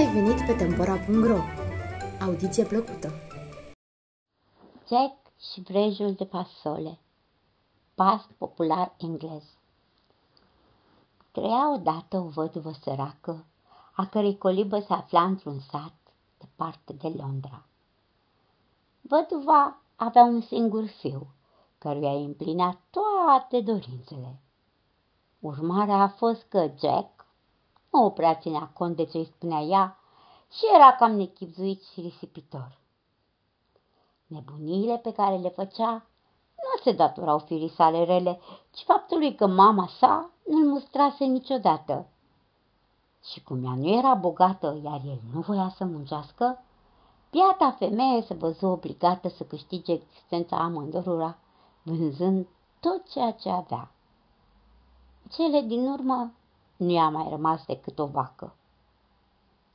ai venit pe Tempora.ro! Audiție plăcută! Jack și vrejul de fasole Pas popular englez Trăia odată o văduvă săracă, a cărei colibă se afla într-un sat departe de Londra. Văduva avea un singur fiu, căruia îi împlinea toate dorințele. Urmarea a fost că Jack nu prea ținea cont de ce îi spunea ea și era cam nechipzuit și risipitor. Nebuniile pe care le făcea nu se datorau firii sale rele, ci faptului că mama sa nu-l mustrase niciodată. Și cum ea nu era bogată, iar el nu voia să muncească, piata femeie se văzu obligată să câștige existența amândurura, vânzând tot ceea ce avea. Cele din urmă nu i-a mai rămas decât o vacă.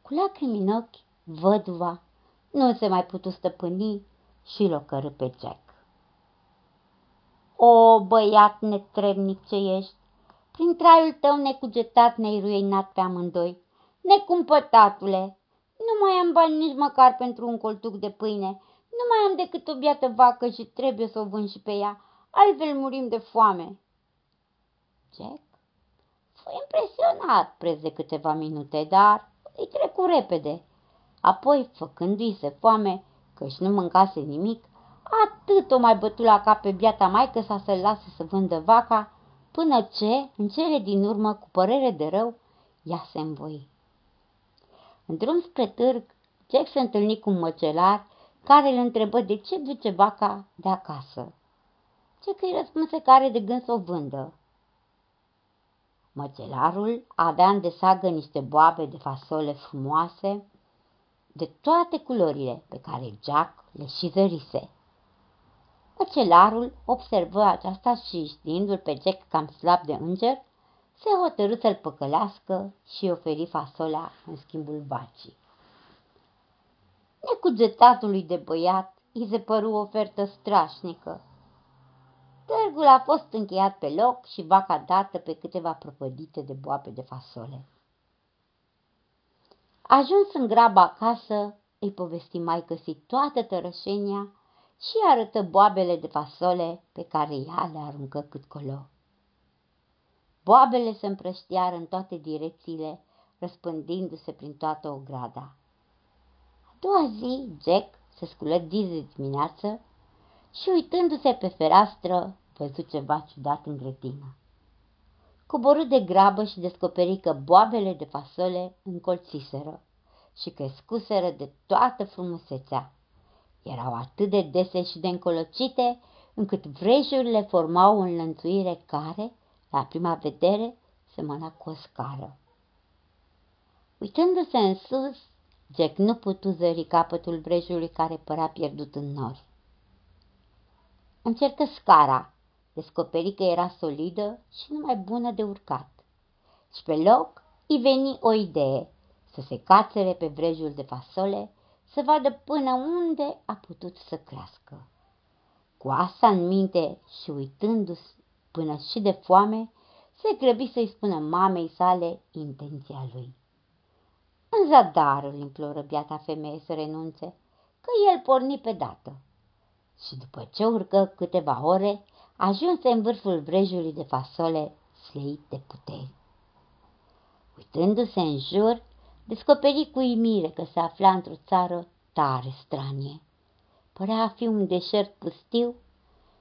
Cu lacrimi în ochi, văduva nu se mai putu stăpâni și l-o cără pe Jack. O, băiat netrebnic ce ești, prin traiul tău necugetat ne-ai ruinat pe amândoi. Necumpătatule, nu mai am bani nici măcar pentru un coltuc de pâine, nu mai am decât o biată vacă și trebuie să o vând și pe ea, altfel murim de foame. Jack fu impresionat preț de câteva minute, dar îi trecu repede. Apoi, făcându-i se foame, căci nu mâncase nimic, atât o mai bătu la cap pe biata maică sa să-l lase să vândă vaca, până ce, în cele din urmă, cu părere de rău, ea se învoi. În drum spre târg, Jack se întâlni cu un măcelar care îl întrebă de ce duce vaca de acasă. Ce că îi răspunse că are de gând să o vândă. Măcelarul avea în desagă niște boabe de fasole frumoase, de toate culorile pe care Jack le și zărise. Măcelarul observă aceasta și, știindu-l pe Jack cam slab de înger, se hotărâ să-l păcălească și oferi fasolea în schimbul bacii. Necugetatului de băiat îi se păru o ofertă strașnică. Târgul a fost încheiat pe loc și vaca dată pe câteva prăpădite de boabe de fasole. Ajuns în grabă acasă, îi povesti mai si toată tărășenia și arătă boabele de fasole pe care ea le aruncă cât colo. Boabele se împrăștiară în toate direcțiile, răspândindu-se prin toată ograda. A doua zi, Jack se sculă dis de dimineață și uitându-se pe fereastră, văzu ceva ciudat în grădină. Coborâ de grabă și descoperi că boabele de fasole încolțiseră și crescuseră de toată frumusețea. Erau atât de dese și de încolocite, încât vrejurile formau o înlănțuire care, la prima vedere, semăna cu o scară. Uitându-se în sus, Jack nu putu zări capătul vrejului care părea pierdut în nori. Încercă scara, descoperi că era solidă și numai bună de urcat. Și pe loc îi veni o idee, să se cațere pe vrejul de fasole, să vadă până unde a putut să crească. Cu asta în minte și uitându-se până și de foame, se grăbi să-i spună mamei sale intenția lui. În zadar îl imploră biata femeie să renunțe, că el porni pe dată. Și după ce urcă câteva ore, ajunse în vârful vrejului de fasole sleit de puteri. Uitându-se în jur, descoperi cu imire că se afla într-o țară tare stranie. Părea a fi un deșert pustiu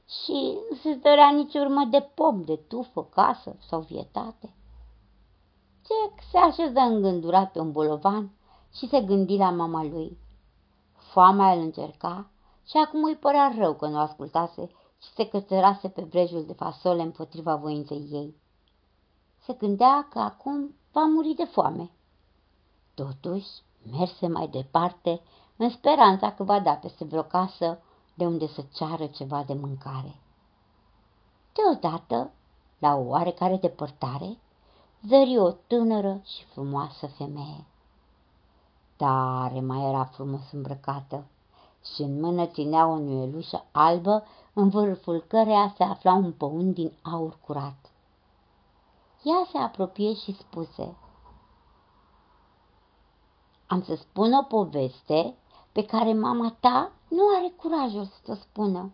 și nu se dorea nici urmă de pom, de tufă, casă sau vietate. Jack se așeză îngândurat pe un bolovan și se gândi la mama lui. Foamea îl încerca și acum îi părea rău că nu ascultase și se cățărase pe vrejul de fasole împotriva voinței ei. Se gândea că acum va muri de foame. Totuși, merse mai departe în speranța că va da peste vreo casă de unde să ceară ceva de mâncare. Deodată, la o oarecare depărtare, zări o tânără și frumoasă femeie. Tare mai era frumos îmbrăcată și în mână ținea o nuielușă albă în vârful căreia se afla un păun din aur curat. Ea se apropie și spuse, Am să spun o poveste pe care mama ta nu are curajul să o spună.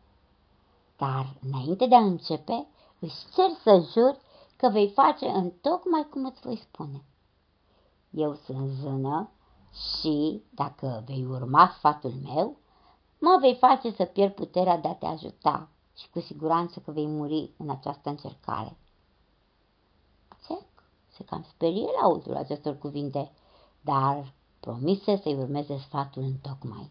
Dar, înainte de a începe, îți cer să juri că vei face în tocmai cum îți voi spune. Eu sunt zână și, dacă vei urma sfatul meu, mă vei face să pierd puterea de a te ajuta și cu siguranță că vei muri în această încercare. Cec se cam sperie la auzul acestor cuvinte, dar promise să-i urmeze sfatul în tocmai.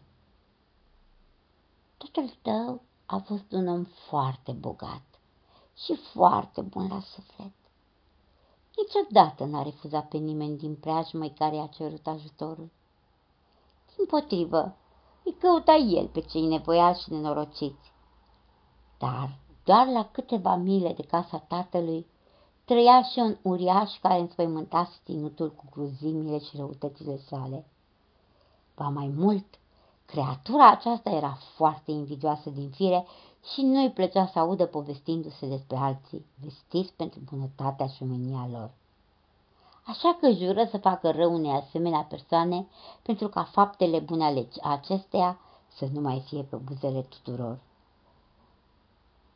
Tatăl tău a fost un om foarte bogat și foarte bun la suflet. Niciodată n-a refuzat pe nimeni din preajmă care i-a cerut ajutorul. Din potrivă, îi căuta el pe cei nevoiași și nenorociți. Dar doar la câteva mile de casa tatălui trăia și un uriaș care înspăimânta ținutul cu cruzimile și răutățile sale. Ba mai mult, creatura aceasta era foarte invidioasă din fire și nu-i plăcea să audă povestindu-se despre alții, vestiți pentru bunătatea și umenia lor. Așa că jură să facă rău unei asemenea persoane pentru ca faptele bune ale acesteia să nu mai fie pe buzele tuturor.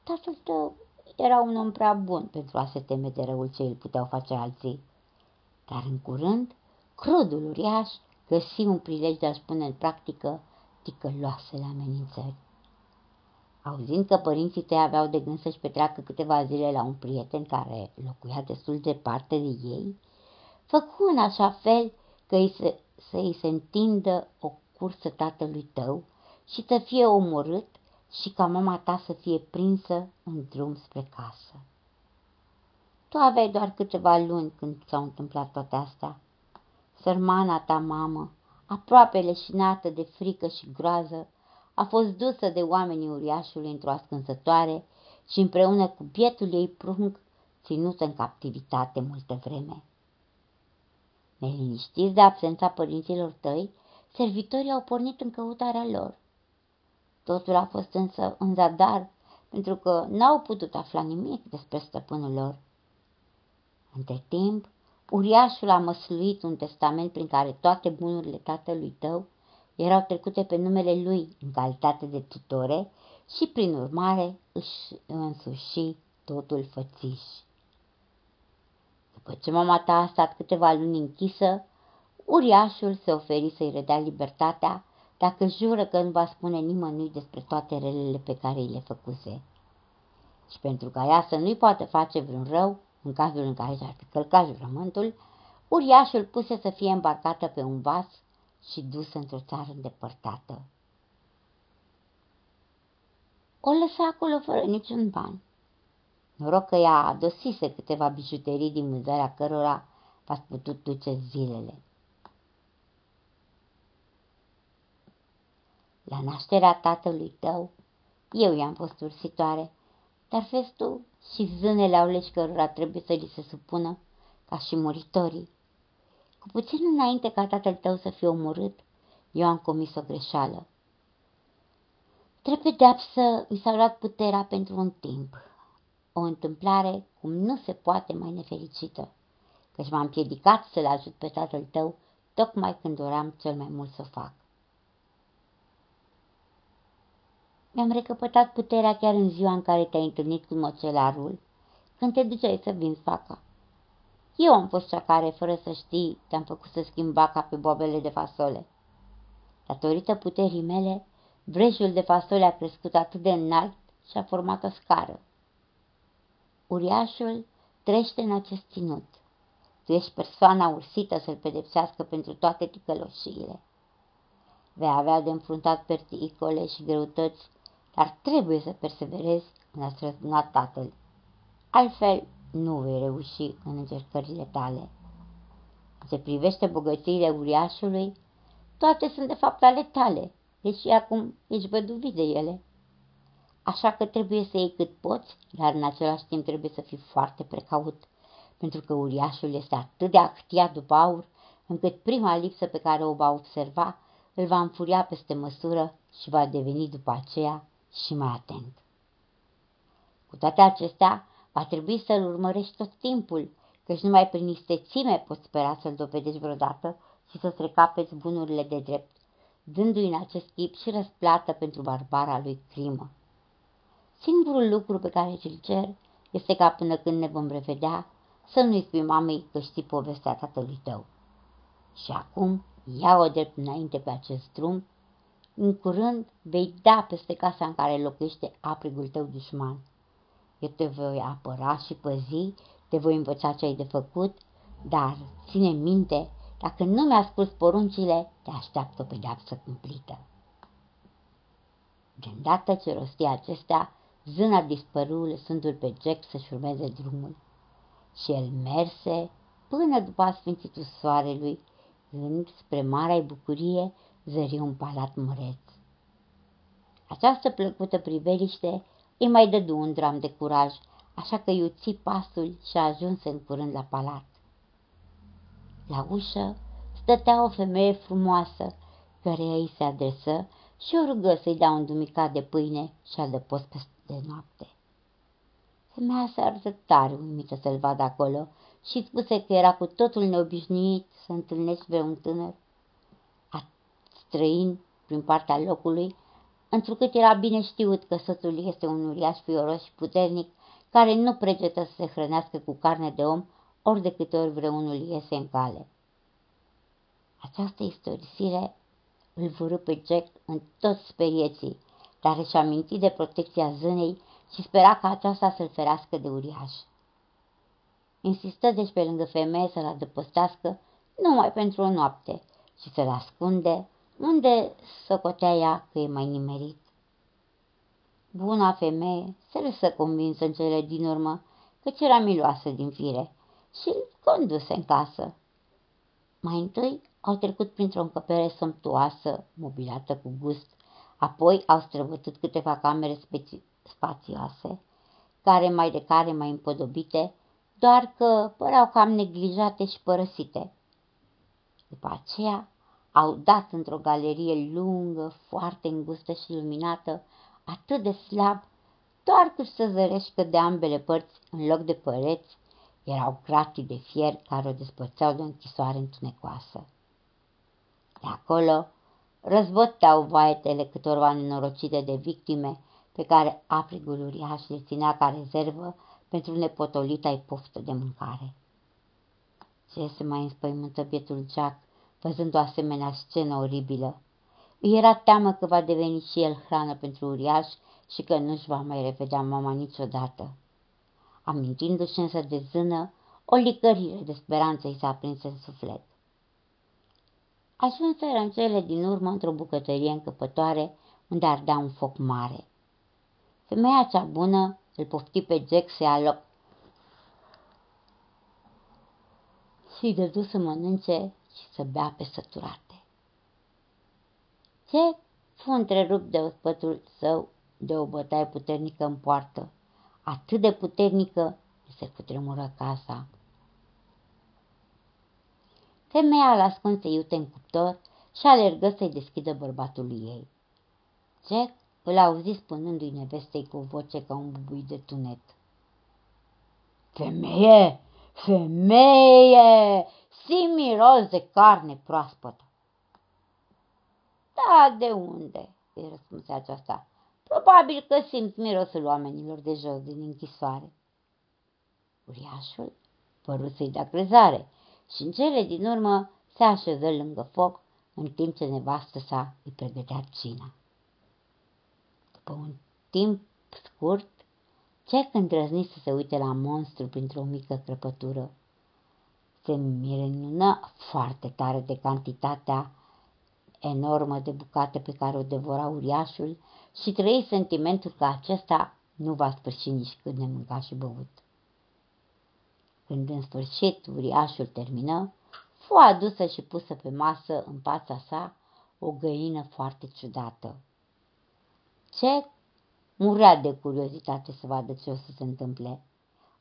Tatăl tău era un om prea bun pentru a se teme de răul ce îl puteau face alții. Dar în curând, crudul uriaș găsi un prilej de a spune în practică ticăloasele amenințări. Auzind că părinții tăi aveau de gând să-și petreacă câteva zile la un prieten care locuia destul de departe de ei, făcu în așa fel că îi se, să îi se întindă o cursă tatălui tău și să fie omorât și ca mama ta să fie prinsă în drum spre casă. Tu aveai doar câteva luni când s-au întâmplat toate astea. Sărmana ta mamă, aproape leșinată de frică și groază, a fost dusă de oamenii uriașului într-o ascunzătoare și împreună cu bietul ei prunc ținută în captivitate multă vreme. Neliniștiți de absența părinților tăi, servitorii au pornit în căutarea lor. Totul a fost însă în zadar, pentru că n-au putut afla nimic despre stăpânul lor. Între timp, uriașul a măsluit un testament prin care toate bunurile tatălui tău erau trecute pe numele lui în calitate de tutore și, prin urmare, își însuși totul fățiș. După ce mama ta a stat câteva luni închisă, uriașul se oferi să-i redea libertatea dacă jură că nu va spune nimănui despre toate relele pe care îi le făcuse. Și pentru ca ea să nu-i poată face vreun rău, în cazul în care și-ar fi călcat jurământul, uriașul puse să fie îmbarcată pe un vas și dusă într-o țară îndepărtată. O lăsa acolo fără niciun ban. Noroc că ea adosise câteva bijuterii din vânzarea cărora v-ați putut duce zilele. La nașterea tatălui tău, eu i-am fost ursitoare, dar vezi tu și zânele au legi cărora trebuie să li se supună, ca și muritorii. Cu puțin înainte ca tatăl tău să fie omorât, eu am comis o greșeală. Trebuie pedeapsă mi s-a luat puterea pentru un timp, o întâmplare cum nu se poate mai nefericită, căci m-am piedicat să-l ajut pe tatăl tău tocmai când doream cel mai mult să o fac. Mi-am recăpătat puterea chiar în ziua în care te-ai întâlnit cu mocelarul, când te duceai să vinzi vaca. Eu am fost cea care, fără să știi, te-am făcut să schimb vaca pe bobele de fasole. Datorită puterii mele, vrejul de fasole a crescut atât de înalt și a format o scară. Uriașul trește în acest ținut. Tu ești persoana ursită să-l pedepsească pentru toate ticăloșiile. Vei avea de înfruntat perticole și greutăți dar trebuie să perseverezi în a străzuna tatăl. Altfel, nu vei reuși în încercările tale. În ce privește bogățiile uriașului, toate sunt de fapt ale tale, deși acum ești văduvit de ele. Așa că trebuie să iei cât poți, dar în același timp trebuie să fii foarte precaut, pentru că uriașul este atât de actiat după aur, încât prima lipsă pe care o va observa îl va înfuria peste măsură și va deveni după aceea și mai atent. Cu toate acestea, va trebui să-l urmărești tot timpul, căci numai prin istețime poți spera să-l dovedești vreodată și să-ți recapeți bunurile de drept, dându-i în acest chip și răsplată pentru barbara lui crimă. Singurul lucru pe care ți-l cer este ca până când ne vom revedea să nu-i spui mamei că știi povestea tatălui tău. Și acum ia-o drept înainte pe acest drum, în curând vei da peste casa în care locuiește aprigul tău dușman. Eu te voi apăra și păzi, te voi învăța ce ai de făcut, dar ține minte, dacă nu mi-asculți poruncile, te așteaptă o pedeapsă cumplită. De îndată ce rosti acestea, zâna dispăru lăsându-l pe Jack să-și urmeze drumul. Și el merse până după asfințitul soarelui, când, spre marea bucurie, zări un palat măreț. Această plăcută priveliște îi mai dădu un dram de curaj, așa că iuți pasul și a ajuns în curând la palat. La ușă stătea o femeie frumoasă, care îi se adresă și o rugă să-i dea un dumicat de pâine și adăpost peste noapte. Femeia se arătă tare uimită să-l vadă acolo și spuse că era cu totul neobișnuit să întâlnești pe un tânăr străin prin partea locului, întrucât era bine știut că soțul este un uriaș fioros și puternic, care nu pregetă să se hrănească cu carne de om ori de câte ori vreunul iese în cale. Această istorisire îl vărâ pe Jack în toți sperieții, dar își aminti de protecția zânei și spera ca aceasta să-l ferească de uriaș. Insistă deci pe lângă femeie să-l adăpostească numai pentru o noapte și să-l ascunde unde socotea ea că e mai nimerit. Buna femeie se lăsă convinsă în cele din urmă că era miloasă din fire și îl conduse în casă. Mai întâi au trecut printr-o încăpere somptuoasă, mobilată cu gust, apoi au străbătut câteva camere spațioase, care mai de care mai împodobite, doar că păreau cam neglijate și părăsite. După aceea au dat într-o galerie lungă, foarte îngustă și luminată, atât de slab, doar cât să zărești de ambele părți, în loc de păreți, erau gratii de fier care o despărțeau de o închisoare întunecoasă. De acolo războteau vaetele câtorva nenorocite de victime pe care aprigul uriaș le ținea ca rezervă pentru nepotolita i poftă de mâncare. Ce se mai înspăimântă bietul Jack văzând o asemenea scenă oribilă. Îi era teamă că va deveni și el hrană pentru uriaș și că nu-și va mai revedea mama niciodată. Amintindu-și însă de zână, o licărire de speranță îi s-a prins în suflet. Ajunseră în cele din urmă într-o bucătărie încăpătoare unde ardea un foc mare. Femeia cea bună îl pofti pe Jack să ia loc și-i dădu să mănânce și să bea pe săturate. Ce fu întrerupt de ospătul său de o bătaie puternică în poartă, atât de puternică se cutremură casa. Femeia l ascunse iute în cuptor și alergă să-i deschidă bărbatului ei. Jack îl auzi spunându-i nevestei cu o voce ca un bubui de tunet. Femeie! Femeie! Simt miros de carne proaspătă. Da, de unde? îi răspunse aceasta. Probabil că simt mirosul oamenilor de jos din închisoare. Uriașul păru să-i dea crezare și în cele din urmă se așeză lângă foc în timp ce nevastă sa îi pregătea cina. După un timp scurt, ce îndrăzni să se uite la monstru printr-o mică crăpătură se minună foarte tare de cantitatea enormă de bucate pe care o devora uriașul și trăi sentimentul că acesta nu va sfârși nici când ne mânca și băut. Când în sfârșit uriașul termină, fu adusă și pusă pe masă în fața sa o găină foarte ciudată. Ce murea de curiozitate să vadă ce o să se întâmple.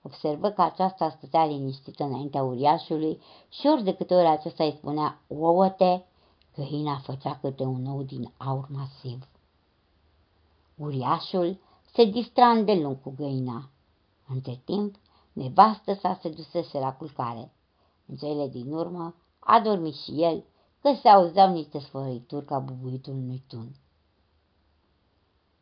Observă că aceasta stătea liniștită înaintea uriașului și ori de câte ori acesta îi spunea ouăte, găina făcea câte un ou din aur masiv. Uriașul se distra îndelung cu găina. Între timp, nevastă sa se dusese la culcare. În cele din urmă a dormit și el că se auzeau niște sfărăituri ca bubuitul unui tun.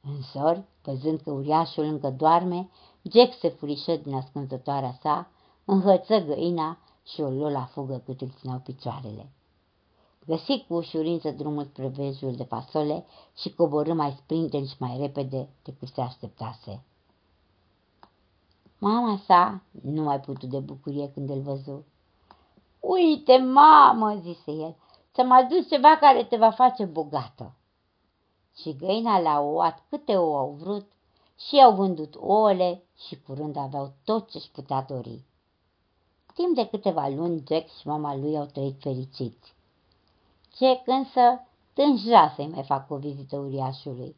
În sori, văzând că uriașul încă doarme, Jack se furișă din ascunzătoarea sa, înhăță găina și o luă la fugă cât îl țineau picioarele. Găsi cu ușurință drumul spre vejul de fasole și coborâ mai sprinten și mai repede decât se așteptase. Mama sa nu mai putut de bucurie când îl văzu. Uite, mamă, zise el, să-mi aduci ceva care te va face bogată. Și găina le-a ouat câte o au vrut și au vândut ouăle și curând aveau tot ce-și putea dori. Timp de câteva luni, Jack și mama lui au trăit fericiți. Jack însă tânja să-i mai facă o vizită uriașului.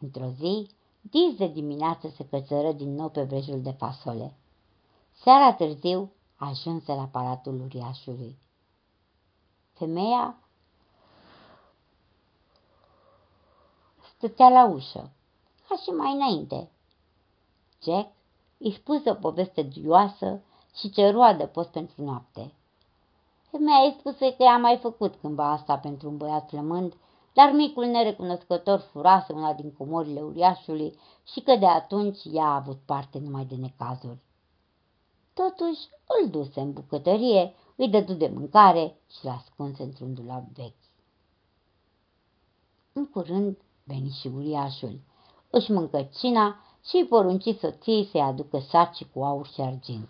Într-o zi, dis de dimineață se cățără din nou pe vrejul de fasole. Seara târziu ajunse la palatul uriașului. Femeia stătea la ușă, ca și mai înainte. Jack îi spuse o poveste duioasă și ceru adăpost pentru noapte. Femeia îi spuse că i-a mai făcut cândva asta pentru un băiat flămând, dar micul nerecunoscător furase una din comorile uriașului și că de atunci ea a avut parte numai de necazuri. Totuși îl duse în bucătărie, îi dădu de mâncare și l-a ascuns într-un dulap vechi. În curând veni și uriașul. Își mâncă cina și îi porunci soției să-i aducă saci cu aur și argint.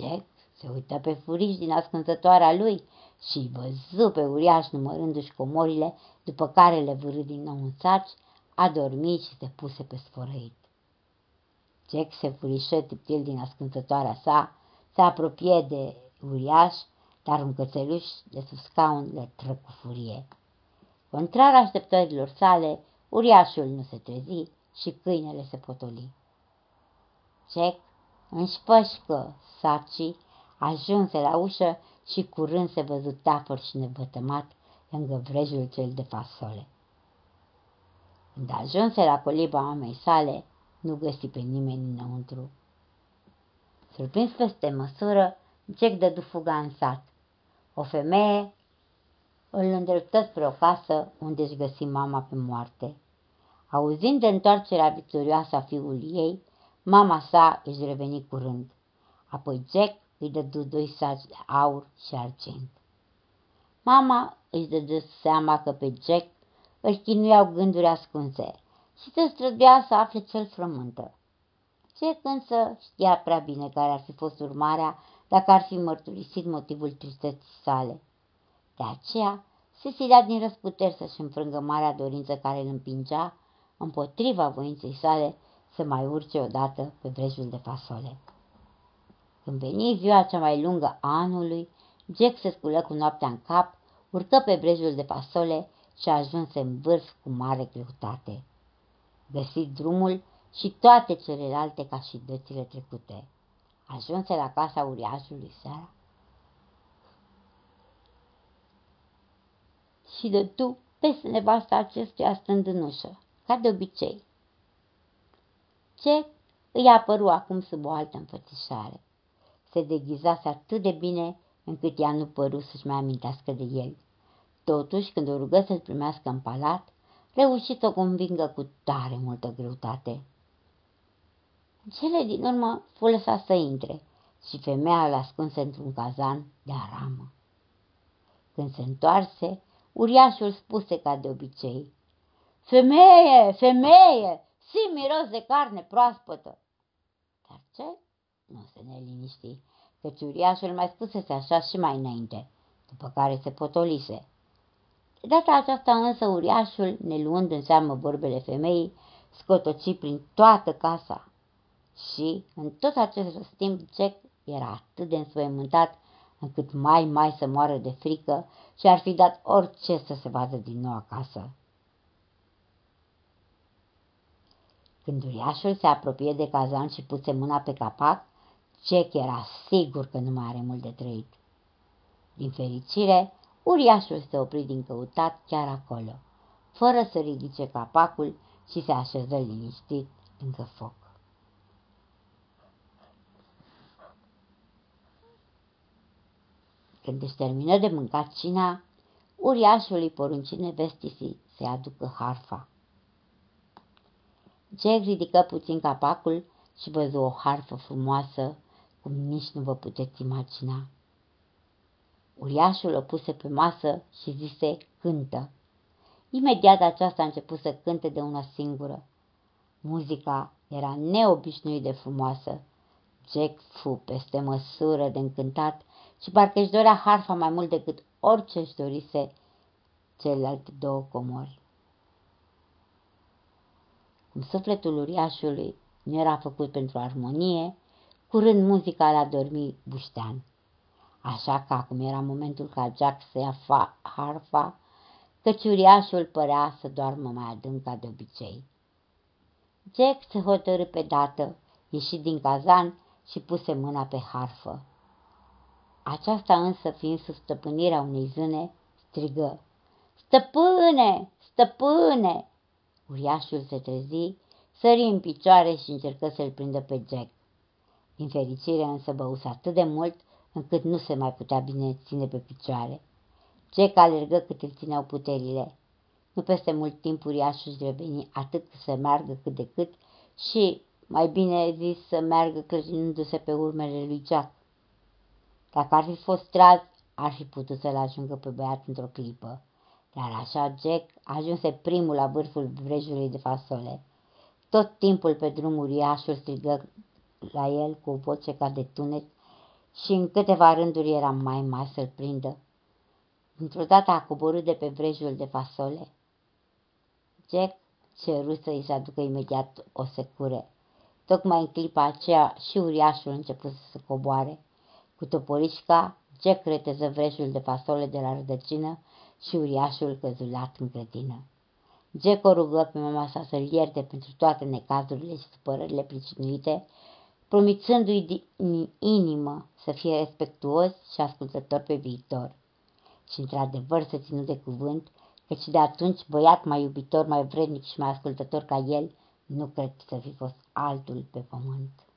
Jack se uită pe furiș din ascunzătoarea lui și văzu pe uriaș numărându-și comorile, după care le vârâ din nou în saci, a dormit și se puse pe sfărăit. Jack se furișă tiptil din ascunzătoarea sa, se apropie de uriaș, dar un cățeluș de sub scaun le tră cu furie. Contrar așteptărilor sale, uriașul nu se trezi și câinele se potoli. Jack înșpășcă sacii, ajunse la ușă și curând se văzu tafăr și nevătămat lângă vrejul cel de fasole. Când ajunse la coliba mamei sale, nu găsi pe nimeni înăuntru. Surprins peste măsură, Jack dădu fuga în sat. O femeie îl îndreptă spre o casă unde își găsi mama pe moarte. Auzind de întoarcerea victorioasă a fiului ei, mama sa își reveni curând. Apoi Jack îi dădu doi saci de aur și argint. Mama își dădu seama că pe Jack îl chinuiau gânduri ascunse și se străduia să afle cel frământă. Jack însă știa prea bine care ar fi fost urmarea dacă ar fi mărturisit motivul tristeții sale. De aceea se silea din răsputeri să-și înfrângă marea dorință care îl împingea, împotriva voinței sale, să mai urce odată pe vrejul de fasole. Când veni ziua cea mai lungă a anului, Jack se sculă cu noaptea în cap, urcă pe brejul de fasole și ajunse în vârf cu mare greutate. Găsi drumul și toate celelalte ca și dățile trecute. Ajunse la casa uriașului seara și de tu peste nevasta acestuia stând în ușă, ca de obicei. Ce îi apăru acum sub o altă înfățișare. Se deghizase atât de bine încât ea nu păru să-și mai amintească de el. Totuși, când o rugă să-l primească în palat, reuși să o convingă cu tare multă greutate. Cele din urmă fu lăsat să intre și femeia l ascunse într-un cazan de aramă. Când se întoarse, uriașul spuse ca de obicei, Femeie, femeie, si miros de carne proaspătă. Dar ce? Nu se ne liniști, căci uriașul mai spusese așa și mai înainte, după care se potolise. De data aceasta însă uriașul, ne luând în seamă vorbele femeii, scotoci prin toată casa. Și, în tot acest timp, Jack era atât de înspăimântat încât mai mai să moară de frică și ar fi dat orice să se vadă din nou acasă. Când uriașul se apropie de cazan și puse mâna pe capac, Jack era sigur că nu mai are mult de trăit. Din fericire, uriașul se opri din căutat chiar acolo, fără să ridice capacul și se așeză liniștit lângă foc. Când își termină de mâncat cina, uriașul îi porunci nevestisii să aducă harfa. Jack ridică puțin capacul și văzu o harfă frumoasă, cum nici nu vă puteți imagina. Uriașul o puse pe masă și zise, cântă. Imediat aceasta a început să cânte de una singură. Muzica era neobișnuit de frumoasă. Jack fu peste măsură de încântat și parcă își dorea harfa mai mult decât orice își dorise celelalte două comori. Cum sufletul uriașului nu era făcut pentru armonie, curând muzica l-a dormit buștean. Așa că acum era momentul ca Jack să ia harfa, căci uriașul părea să doarmă mai adânc ca de obicei. Jack se hotărâ pe dată, ieși din cazan și puse mâna pe harfă. Aceasta însă, fiind sub stăpânirea unei zâne, strigă, Stăpâne! Stăpâne! Uriașul se trezi, sări în picioare și încercă să-l prindă pe Jack. Din fericire însă băuse atât de mult încât nu se mai putea bine ține pe picioare. Jack alergă cât îl țineau puterile. Nu peste mult timp uriașul își reveni atât să meargă cât de cât și, mai bine zis, să meargă clătinându-se pe urmele lui Jack. Dacă ar fi fost tras, ar fi putut să-l ajungă pe băiat într-o clipă. Dar așa Jack ajunse primul la vârful vrejului de fasole. Tot timpul pe drum uriașul strigă la el cu o voce ca de tunet și în câteva rânduri era mai mare să-l prindă. Într-o dată a coborât de pe vrejul de fasole. Jack ceru să-i se aducă imediat o secure. Tocmai în clipa aceea și uriașul început să se coboare. Cu toporișca, Jack reteză vrejul de fasole de la rădăcină și uriașul căzulat în grădină. Jack o rugă pe mama sa să-l ierte pentru toate necazurile și supărările pricinuite, promițându-i din inimă să fie respectuos și ascultător pe viitor. Și într-adevăr să ținut de cuvânt, căci de atunci băiat mai iubitor, mai vrednic și mai ascultător ca el, nu cred să fi fost altul pe pământ.